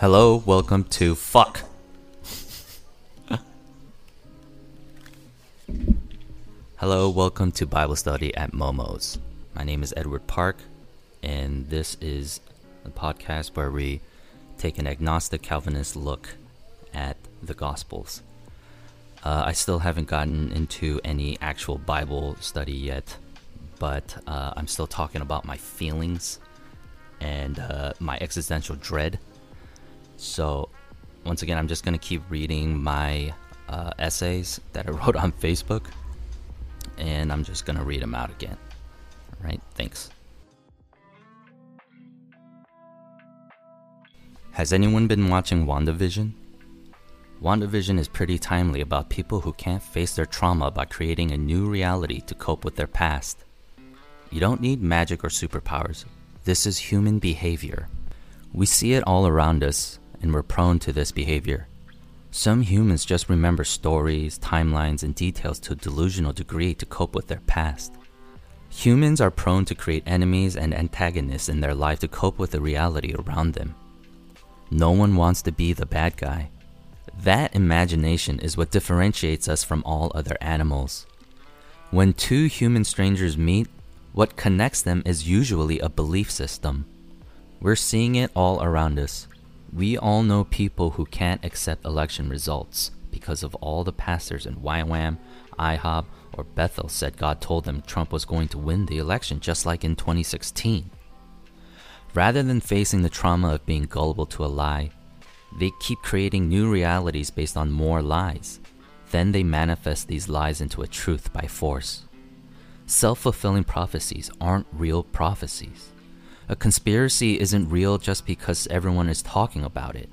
Hello, welcome to Fuck. Hello, welcome to Bible study at Momo's. My name is Edward Park, and this is a podcast where we take an agnostic Calvinist look at the Gospels. Uh, I still haven't gotten into any actual Bible study yet, but uh, I'm still talking about my feelings and uh, my existential dread. So, once again, I'm just going to keep reading my uh, essays that I wrote on Facebook, and I'm just going to read them out again. All right, thanks. Has anyone been watching WandaVision? WandaVision is pretty timely about people who can't face their trauma by creating a new reality to cope with their past. You don't need magic or superpowers. This is human behavior. We see it all around us, and we're prone to this behavior. Some humans just remember stories, timelines, and details to a delusional degree to cope with their past. Humans are prone to create enemies and antagonists in their life to cope with the reality around them. No one wants to be the bad guy. That imagination is what differentiates us from all other animals. When two human strangers meet, what connects them is usually a belief system. We're seeing it all around us. We all know people who can't accept election results because of all the pastors in YWAM, IHOP, or Bethel said God told them Trump was going to win the election just like in 2016. Rather than facing the trauma of being gullible to a lie, they keep creating new realities based on more lies. Then they manifest these lies into a truth by force. Self fulfilling prophecies aren't real prophecies. A conspiracy isn't real just because everyone is talking about it.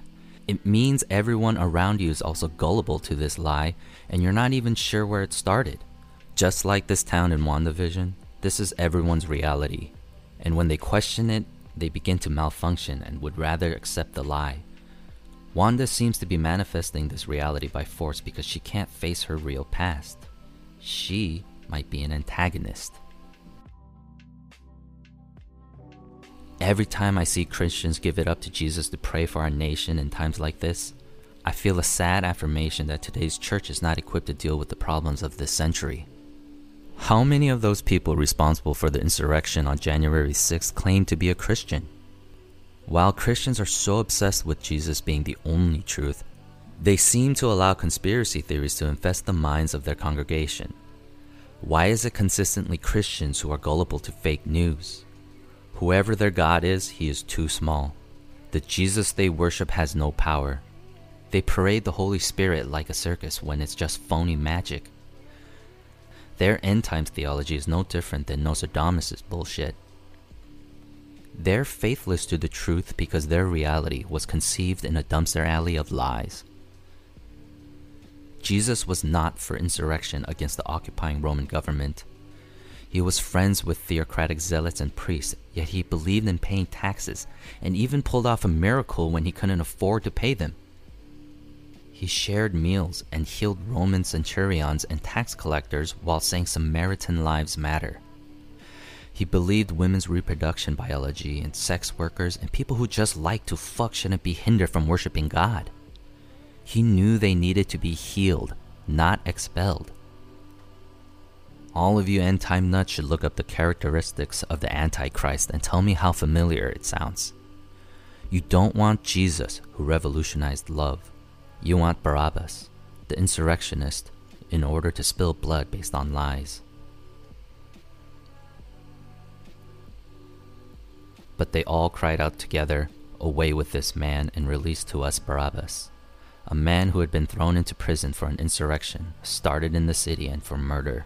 It means everyone around you is also gullible to this lie, and you're not even sure where it started. Just like this town in WandaVision, this is everyone's reality. And when they question it, they begin to malfunction and would rather accept the lie. Wanda seems to be manifesting this reality by force because she can't face her real past. She might be an antagonist. Every time I see Christians give it up to Jesus to pray for our nation in times like this, I feel a sad affirmation that today's church is not equipped to deal with the problems of this century. How many of those people responsible for the insurrection on January 6th claim to be a Christian? While Christians are so obsessed with Jesus being the only truth, they seem to allow conspiracy theories to infest the minds of their congregation. Why is it consistently Christians who are gullible to fake news? Whoever their God is, he is too small. The Jesus they worship has no power. They parade the Holy Spirit like a circus when it's just phony magic. Their end times theology is no different than Nostradamus' bullshit. They're faithless to the truth because their reality was conceived in a dumpster alley of lies. Jesus was not for insurrection against the occupying Roman government. He was friends with theocratic zealots and priests, yet he believed in paying taxes and even pulled off a miracle when he couldn't afford to pay them. He shared meals and healed Roman centurions and tax collectors while saying Samaritan lives matter. He believed women's reproduction biology and sex workers and people who just like to fuck shouldn't be hindered from worshiping God. He knew they needed to be healed, not expelled. All of you end time nuts should look up the characteristics of the Antichrist and tell me how familiar it sounds. You don't want Jesus, who revolutionized love. You want Barabbas, the insurrectionist, in order to spill blood based on lies. But they all cried out together, Away with this man, and release to us Barabbas, a man who had been thrown into prison for an insurrection started in the city and for murder.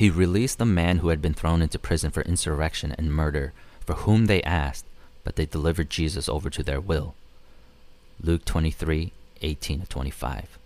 He released the man who had been thrown into prison for insurrection and murder, for whom they asked, but they delivered Jesus over to their will. Luke 23 18 25.